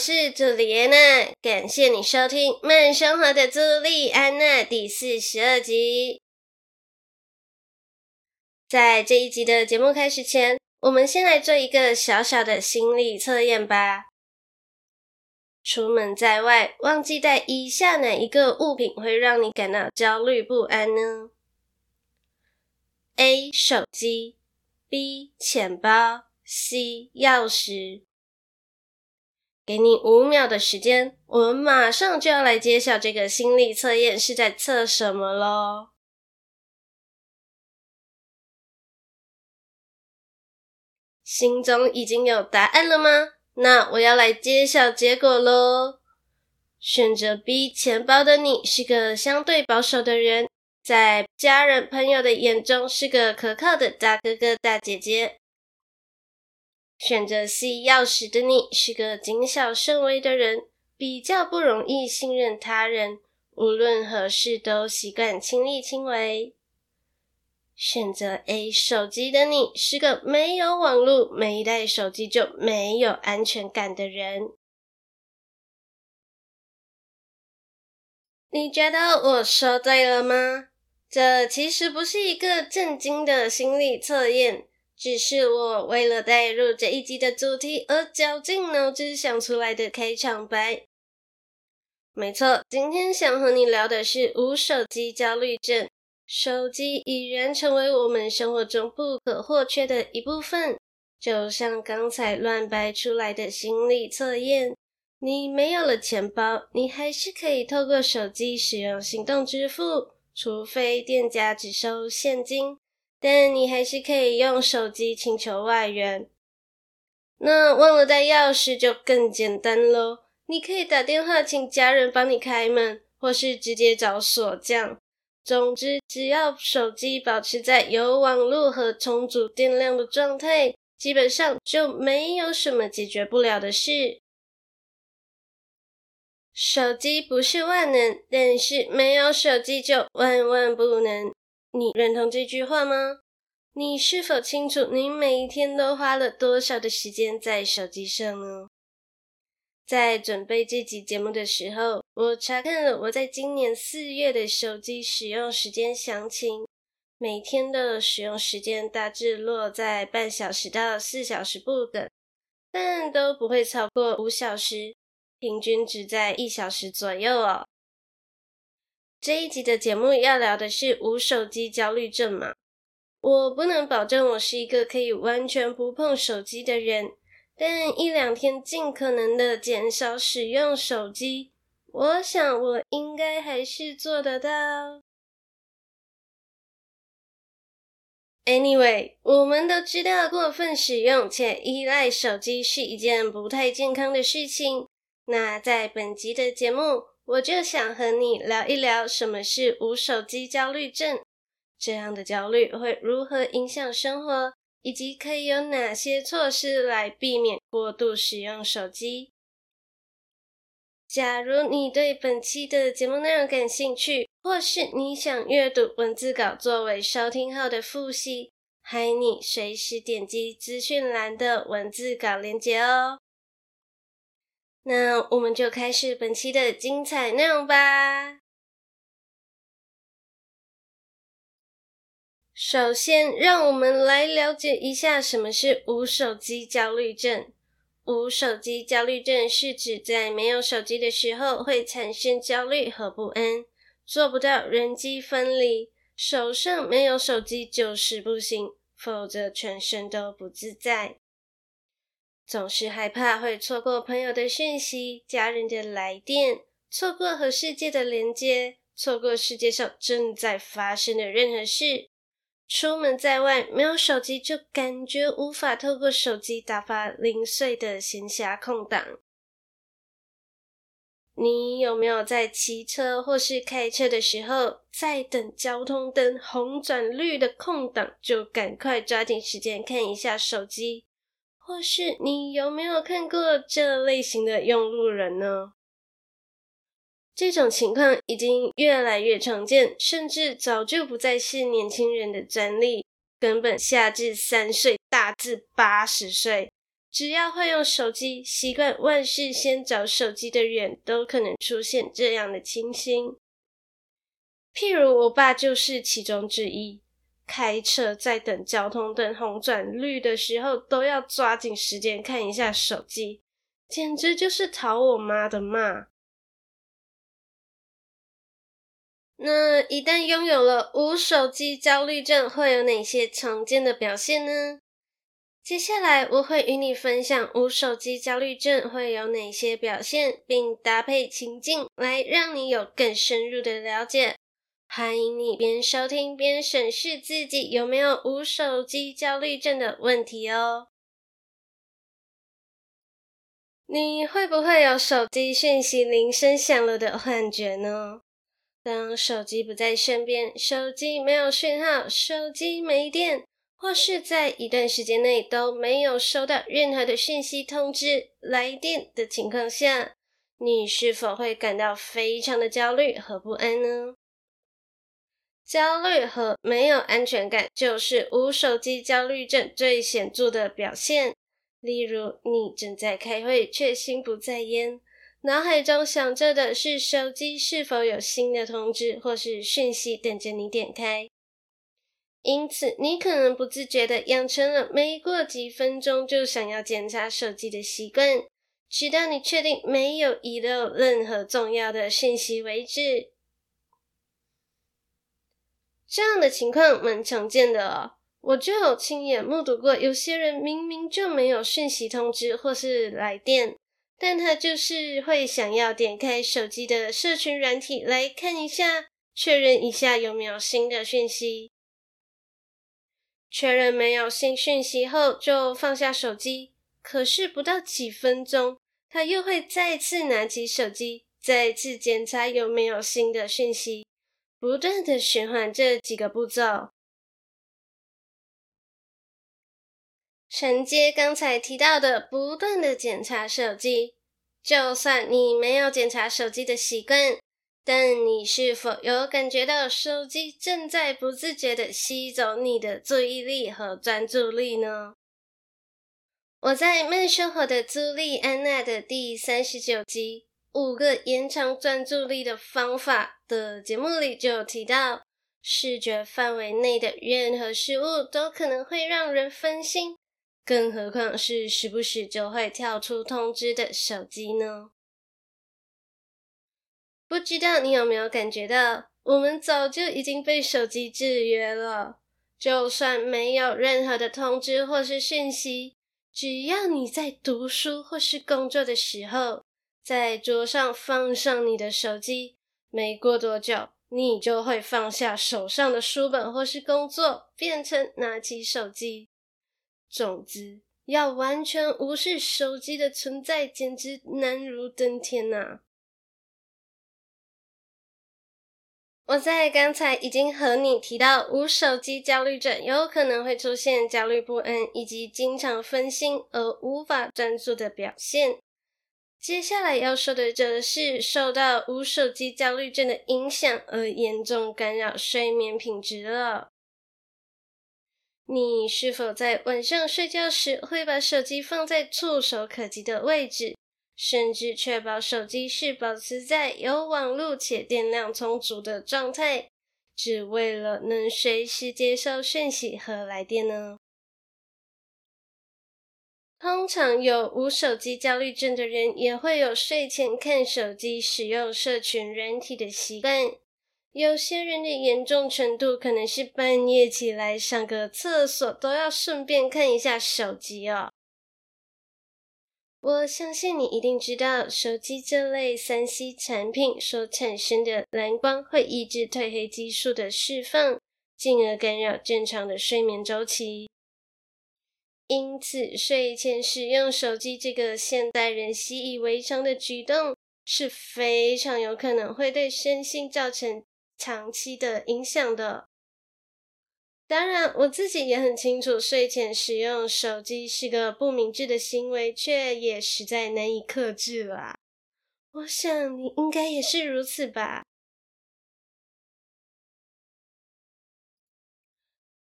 我是朱莉安娜，感谢你收听《慢生活的朱莉安娜》第四十二集。在这一集的节目开始前，我们先来做一个小小的心理测验吧。出门在外，忘记带以下哪一个物品会让你感到焦虑不安呢？A. 手机 B. 钱包 C. 钥匙。给你五秒的时间，我们马上就要来揭晓这个心理测验是在测什么喽。心中已经有答案了吗？那我要来揭晓结果喽。选择 B 钱包的你是个相对保守的人，在家人朋友的眼中是个可靠的大哥哥大姐姐。选择 C 钥匙的你是个谨小慎微的人，比较不容易信任他人，无论何事都习惯亲力亲为。选择 A 手机的你是个没有网络、没带手机就没有安全感的人。你觉得我说对了吗？这其实不是一个正经的心理测验。只是我为了带入这一集的主题而绞尽脑汁想出来的开场白。没错，今天想和你聊的是无手机焦虑症。手机已然成为我们生活中不可或缺的一部分。就像刚才乱掰出来的心理测验，你没有了钱包，你还是可以透过手机使用行动支付，除非店家只收现金。但你还是可以用手机请求外援。那忘了带钥匙就更简单喽，你可以打电话请家人帮你开门，或是直接找锁匠。总之，只要手机保持在有网络和充足电量的状态，基本上就没有什么解决不了的事。手机不是万能，但是没有手机就万万不能。你认同这句话吗？你是否清楚你每一天都花了多少的时间在手机上呢？在准备这集节目的时候，我查看了我在今年四月的手机使用时间详情，每天的使用时间大致落在半小时到四小时不等，但都不会超过五小时，平均只在一小时左右哦。这一集的节目要聊的是无手机焦虑症嘛？我不能保证我是一个可以完全不碰手机的人，但一两天尽可能的减少使用手机，我想我应该还是做得到。Anyway，我们都知道过分使用且依赖手机是一件不太健康的事情。那在本集的节目，我就想和你聊一聊什么是无手机焦虑症，这样的焦虑会如何影响生活，以及可以有哪些措施来避免过度使用手机。假如你对本期的节目内容感兴趣，或是你想阅读文字稿作为收听后的复习，欢迎你随时点击资讯栏的文字稿链接哦。那我们就开始本期的精彩内容吧。首先，让我们来了解一下什么是无手机焦虑症。无手机焦虑症是指在没有手机的时候会产生焦虑和不安，做不到人机分离，手上没有手机就是不行，否则全身都不自在。总是害怕会错过朋友的讯息、家人的来电，错过和世界的连接，错过世界上正在发生的任何事。出门在外，没有手机就感觉无法透过手机打发零碎的闲暇空档。你有没有在骑车或是开车的时候，在等交通灯红转绿的空档，就赶快抓紧时间看一下手机？或是你有没有看过这类型的用路人呢？这种情况已经越来越常见，甚至早就不再是年轻人的专利，根本下至三岁，大至八十岁。只要会用手机，习惯万事先找手机的人，都可能出现这样的情形。譬如我爸就是其中之一。开车在等交通灯红转绿的时候，都要抓紧时间看一下手机，简直就是讨我妈的骂。那一旦拥有了无手机焦虑症，会有哪些常见的表现呢？接下来我会与你分享无手机焦虑症会有哪些表现，并搭配情境来让你有更深入的了解。欢迎你边收听边审视自己有没有无手机焦虑症的问题哦。你会不会有手机讯息铃声响了的幻觉呢？当手机不在身边，手机没有讯号，手机没电。或是在一段时间内都没有收到任何的讯息通知、来电的情况下，你是否会感到非常的焦虑和不安呢？焦虑和没有安全感就是无手机焦虑症最显著的表现。例如，你正在开会却心不在焉，脑海中想着的是手机是否有新的通知或是讯息等着你点开。因此，你可能不自觉地养成了每过几分钟就想要检查手机的习惯，直到你确定没有遗漏任何重要的讯息为止。这样的情况蛮常见的哦，我就有亲眼目睹过，有些人明明就没有讯息通知或是来电，但他就是会想要点开手机的社群软体来看一下，确认一下有没有新的讯息。确认没有新讯息后，就放下手机。可是不到几分钟，他又会再次拿起手机，再次检查有没有新的讯息，不断的循环这几个步骤。承接刚才提到的，不断的检查手机，就算你没有检查手机的习惯。但你是否有感觉到手机正在不自觉地吸走你的注意力和专注力呢？我在《慢生活的朱莉安娜》的第三十九集《五个延长专注力的方法》的节目里就有提到，视觉范围内的任何事物都可能会让人分心，更何况是时不时就会跳出通知的手机呢？不知道你有没有感觉到，我们早就已经被手机制约了。就算没有任何的通知或是讯息，只要你在读书或是工作的时候，在桌上放上你的手机，没过多久，你就会放下手上的书本或是工作，变成拿起手机。总之，要完全无视手机的存在，简直难如登天呐、啊！我在刚才已经和你提到，无手机焦虑症有可能会出现焦虑不安以及经常分心而无法专注的表现。接下来要说的则是受到无手机焦虑症的影响而严重干扰睡眠品质了。你是否在晚上睡觉时会把手机放在触手可及的位置？甚至确保手机是保持在有网络且电量充足的状态，只为了能随时接收讯息和来电呢？通常有无手机焦虑症的人，也会有睡前看手机、使用社群软体的习惯。有些人的严重程度，可能是半夜起来上个厕所，都要顺便看一下手机哦。我相信你一定知道，手机这类三 C 产品所产生的蓝光会抑制褪黑激素的释放，进而干扰正常的睡眠周期。因此，睡前使用手机这个现代人习以为常的举动，是非常有可能会对身心造成长期的影响的。当然，我自己也很清楚，睡前使用手机是个不明智的行为，却也实在难以克制啦。我想你应该也是如此吧。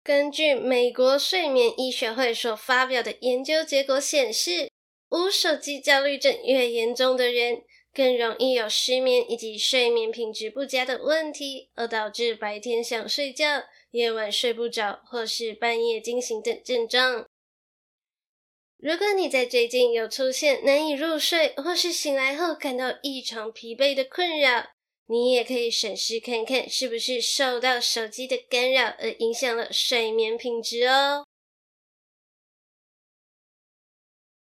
根据美国睡眠医学会所发表的研究结果显示，无手机焦虑症越严重的人，更容易有失眠以及睡眠品质不佳的问题，而导致白天想睡觉，夜晚睡不着，或是半夜惊醒等症状。如果你在最近有出现难以入睡，或是醒来后感到异常疲惫的困扰，你也可以审视看看，是不是受到手机的干扰而影响了睡眠品质哦。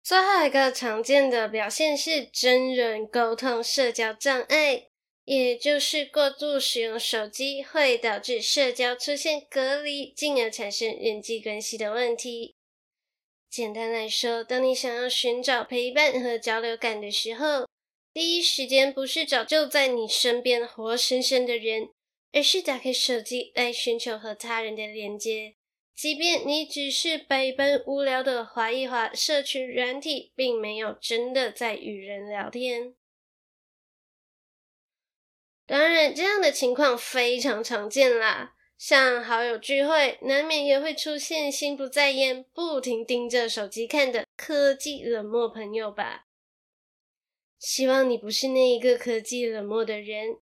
最后一个常见的表现是真人沟通社交障碍。也就是过度使用手机会导致社交出现隔离，进而产生人际关系的问题。简单来说，当你想要寻找陪伴和交流感的时候，第一时间不是找就在你身边活生生的人，而是打开手机来寻求和他人的连接。即便你只是百般无聊的滑一滑社群软体，并没有真的在与人聊天。当然，这样的情况非常常见啦。像好友聚会，难免也会出现心不在焉、不停盯着手机看的科技冷漠朋友吧。希望你不是那一个科技冷漠的人，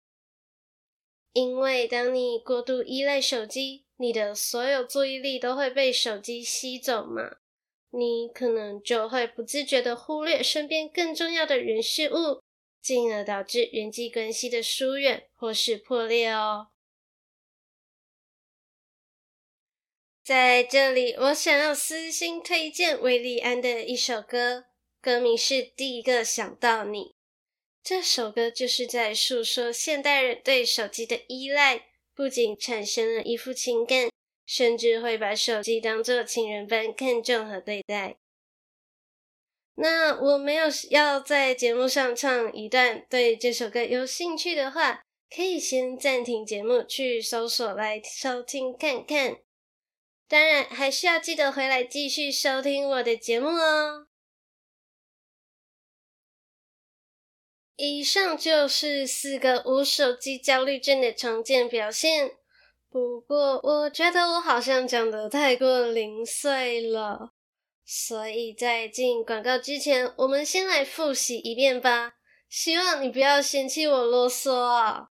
因为当你过度依赖手机，你的所有注意力都会被手机吸走嘛。你可能就会不自觉地忽略身边更重要的人事物。进而导致人际关系的疏远或是破裂哦。在这里，我想要私心推荐韦利安的一首歌，歌名是《第一个想到你》。这首歌就是在诉说现代人对手机的依赖，不仅产生了依附情感，甚至会把手机当作情人般看重和对待。那我没有要在节目上唱一段，对这首歌有兴趣的话，可以先暂停节目去搜索来收听看看。当然，还是要记得回来继续收听我的节目哦。以上就是四个无手机焦虑症的常见表现。不过，我觉得我好像讲的太过零碎了。所以在进广告之前，我们先来复习一遍吧。希望你不要嫌弃我啰嗦啊。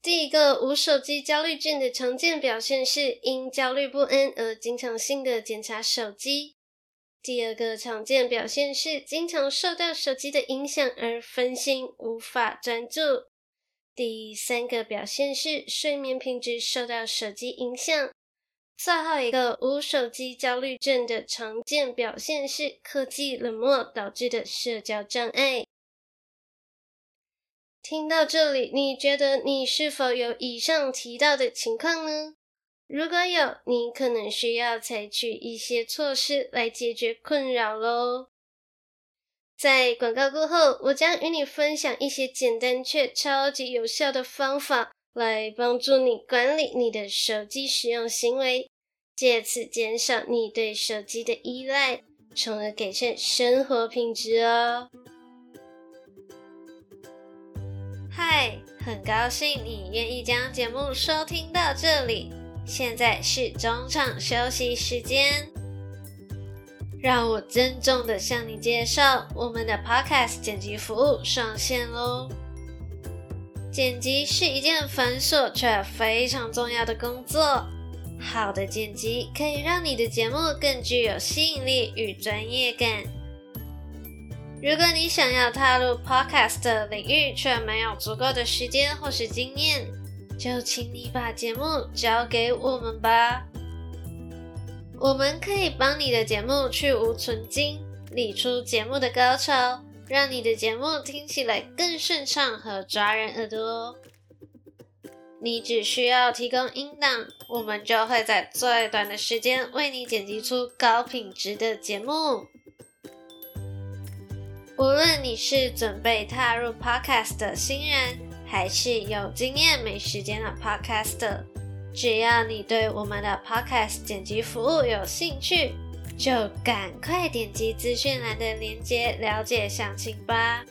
第一个无手机焦虑症的常见表现是因焦虑不安而经常性的检查手机。第二个常见表现是经常受到手机的影响而分心，无法专注。第三个表现是睡眠品质受到手机影响。最后一个无手机焦虑症的常见表现是科技冷漠导致的社交障碍。听到这里，你觉得你是否有以上提到的情况呢？如果有，你可能需要采取一些措施来解决困扰喽。在广告过后，我将与你分享一些简单却超级有效的方法。来帮助你管理你的手机使用行为，借此减少你对手机的依赖，从而改善生活品质哦。嗨，很高兴你愿意将节目收听到这里，现在是中场休息时间，让我郑重的向你介绍我们的 Podcast 剪辑服务上线喽。剪辑是一件繁琐却非常重要的工作。好的剪辑可以让你的节目更具有吸引力与专业感。如果你想要踏入 Podcast 的领域，却没有足够的时间或是经验，就请你把节目交给我们吧。我们可以帮你的节目去芜存菁，理出节目的高潮。让你的节目听起来更顺畅和抓人耳朵。你只需要提供音档，我们就会在最短的时间为你剪辑出高品质的节目。无论你是准备踏入 Podcast 的新人，还是有经验没时间的 Podcaster，只要你对我们的 Podcast 剪辑服务有兴趣，就赶快点击资讯栏的链接了解详情吧。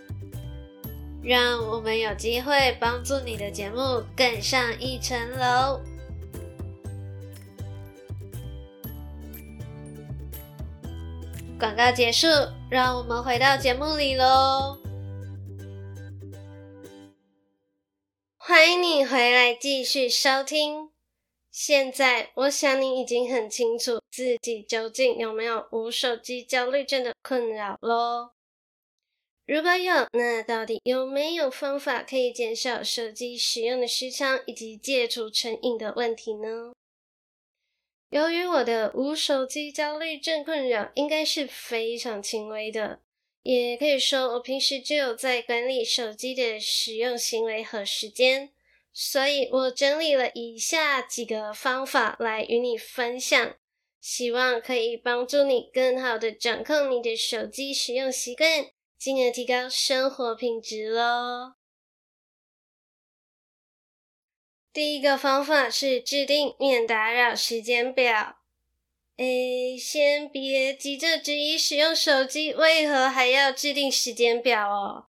让我们有机会帮助你的节目更上一层楼。广告结束，让我们回到节目里喽。欢迎你回来继续收听。现在，我想你已经很清楚自己究竟有没有无手机焦虑症的困扰喽。如果有，那到底有没有方法可以减少手机使用的时长以及戒除成瘾的问题呢？由于我的无手机焦虑症困扰应该是非常轻微的，也可以说我平时就有在管理手机的使用行为和时间，所以我整理了以下几个方法来与你分享，希望可以帮助你更好的掌控你的手机使用习惯，进而提高生活品质咯。第一个方法是制定免打扰时间表。诶，先别急着质疑使用手机为何还要制定时间表哦。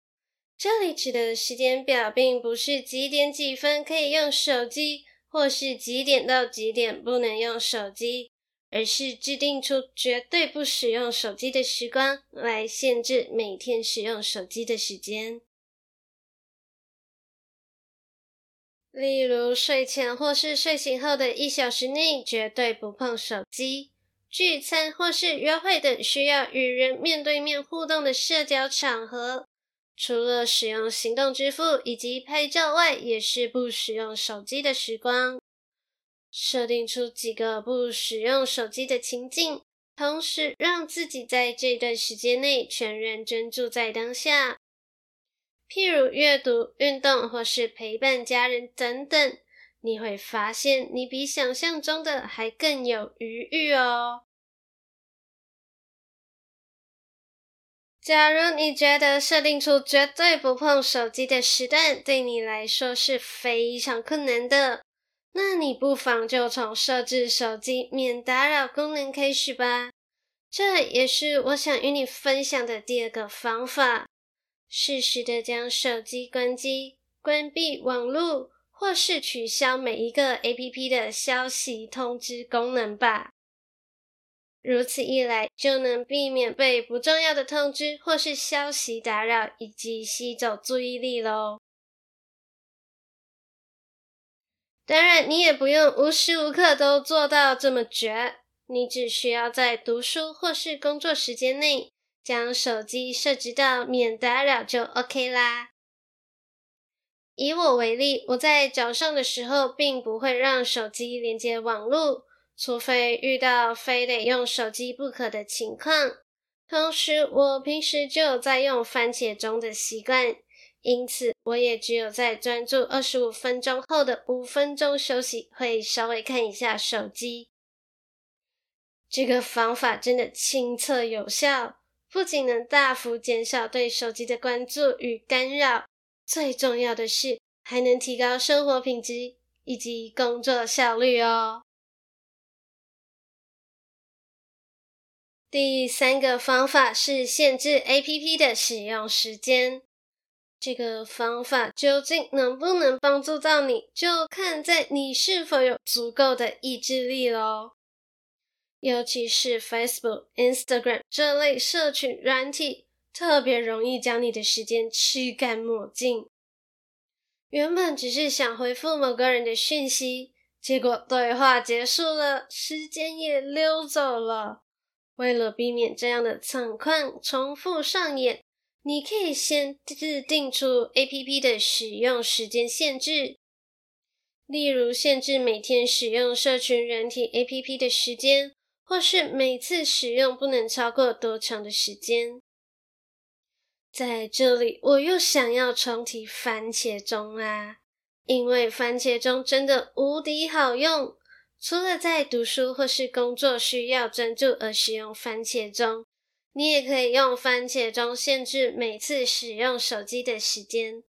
这里指的时间表，并不是几点几分可以用手机，或是几点到几点不能用手机，而是制定出绝对不使用手机的时光，来限制每天使用手机的时间。例如，睡前或是睡醒后的一小时内绝对不碰手机；聚餐或是约会等需要与人面对面互动的社交场合，除了使用行动支付以及拍照外，也是不使用手机的时光。设定出几个不使用手机的情境，同时让自己在这段时间内全然专注在当下。譬如阅读、运动或是陪伴家人等等，你会发现你比想象中的还更有余裕哦。假如你觉得设定出绝对不碰手机的时段对你来说是非常困难的，那你不妨就从设置手机免打扰功能开始吧。这也是我想与你分享的第二个方法。适时的将手机关机、关闭网络，或是取消每一个 APP 的消息通知功能吧。如此一来，就能避免被不重要的通知或是消息打扰，以及吸走注意力喽。当然，你也不用无时无刻都做到这么绝，你只需要在读书或是工作时间内。将手机设置到免打扰就 OK 啦。以我为例，我在早上的时候并不会让手机连接网络，除非遇到非得用手机不可的情况。同时，我平时就有在用番茄钟的习惯，因此我也只有在专注二十五分钟后的五分钟休息，会稍微看一下手机。这个方法真的亲测有效。不仅能大幅减少对手机的关注与干扰，最重要的是还能提高生活品质以及工作效率哦。第三个方法是限制 APP 的使用时间。这个方法究竟能不能帮助到你，就看在你是否有足够的意志力喽。尤其是 Facebook、Instagram 这类社群软体，特别容易将你的时间吃干抹净。原本只是想回复某个人的讯息，结果对话结束了，时间也溜走了。为了避免这样的惨况重复上演，你可以先制定出 APP 的使用时间限制，例如限制每天使用社群软体 APP 的时间。或是每次使用不能超过多长的时间？在这里，我又想要重提番茄钟啦，因为番茄钟真的无敌好用。除了在读书或是工作需要专注而使用番茄钟，你也可以用番茄钟限制每次使用手机的时间。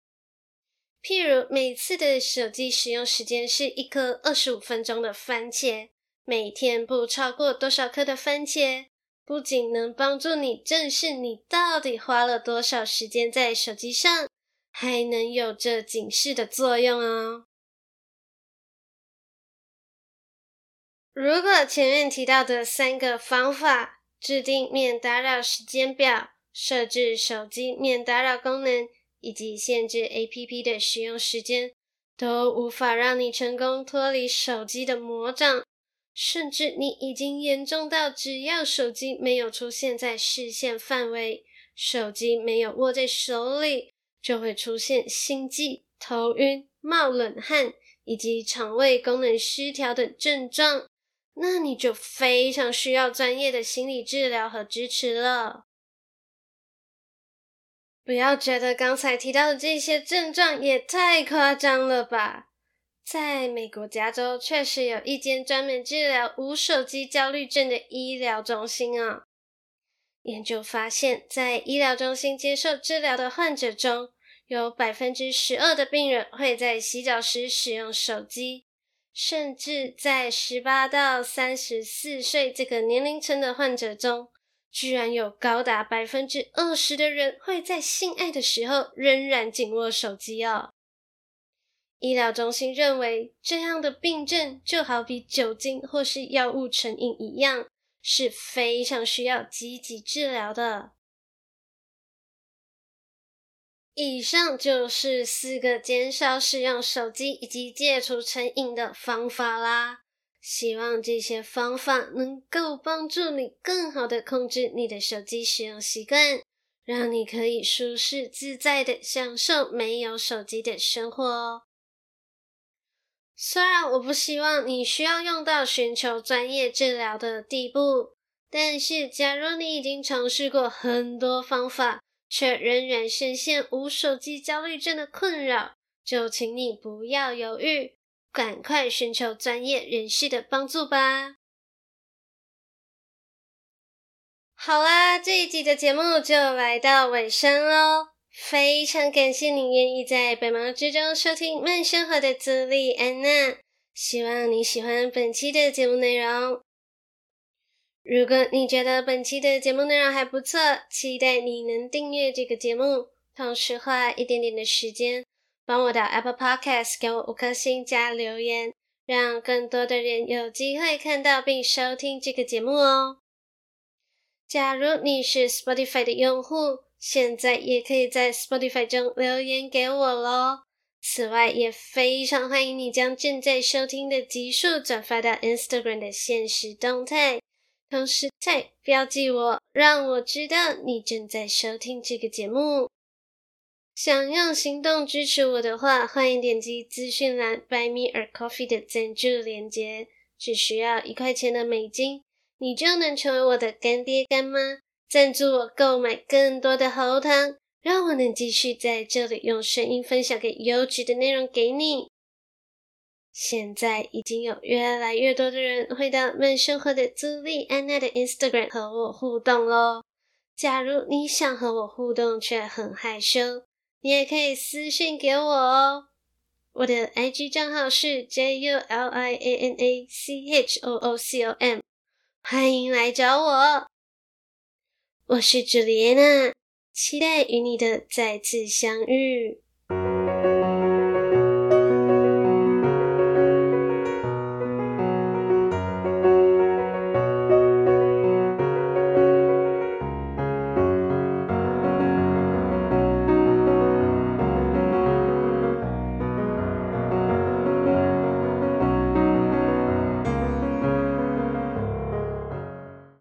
譬如，每次的手机使用时间是一颗二十五分钟的番茄，每天不超过多少颗的番茄，不仅能帮助你正视你到底花了多少时间在手机上，还能有着警示的作用哦。如果前面提到的三个方法，制定免打扰时间表，设置手机免打扰功能，以及限制 APP 的使用时间，都无法让你成功脱离手机的魔掌，甚至你已经严重到只要手机没有出现在视线范围，手机没有握在手里，就会出现心悸、头晕、冒冷汗以及肠胃功能失调等症状。那你就非常需要专业的心理治疗和支持了。不要觉得刚才提到的这些症状也太夸张了吧？在美国加州，确实有一间专门治疗无手机焦虑症的医疗中心啊。研究发现，在医疗中心接受治疗的患者中，有百分之十二的病人会在洗澡时使用手机。甚至在十八到三十四岁这个年龄层的患者中，居然有高达百分之二十的人会在性爱的时候仍然紧握手机哦。医疗中心认为，这样的病症就好比酒精或是药物成瘾一样，是非常需要积极治疗的。以上就是四个减少使用手机以及戒除成瘾的方法啦。希望这些方法能够帮助你更好的控制你的手机使用习惯，让你可以舒适自在的享受没有手机的生活哦。虽然我不希望你需要用到寻求专业治疗的地步，但是假如你已经尝试过很多方法，却仍然深陷无手机焦虑症的困扰，就请你不要犹豫，赶快寻求专业人士的帮助吧。好啦，这一集的节目就来到尾声喽，非常感谢你愿意在百忙之中收听慢生活的朱莉安娜，希望你喜欢本期的节目内容。如果你觉得本期的节目内容还不错，期待你能订阅这个节目，同时花一点点的时间，帮我到 Apple Podcast 给我五颗星加留言，让更多的人有机会看到并收听这个节目哦。假如你是 Spotify 的用户，现在也可以在 Spotify 中留言给我喽。此外，也非常欢迎你将正在收听的集数转发到 Instagram 的限时动态。同时再标记我，让我知道你正在收听这个节目。想用行动支持我的话，欢迎点击资讯栏 Buy Me a Coffee 的赞助链接，只需要一块钱的美金，你就能成为我的干爹干妈，赞助我购买更多的喉糖，让我能继续在这里用声音分享给优质的内容给你。现在已经有越来越多的人会到慢生活的朱莉安娜的 Instagram 和我互动喽。假如你想和我互动却很害羞，你也可以私信给我哦。我的 IG 账号是 JULIANACHOOCOM，欢迎来找我。我是朱丽安娜，期待与你的再次相遇。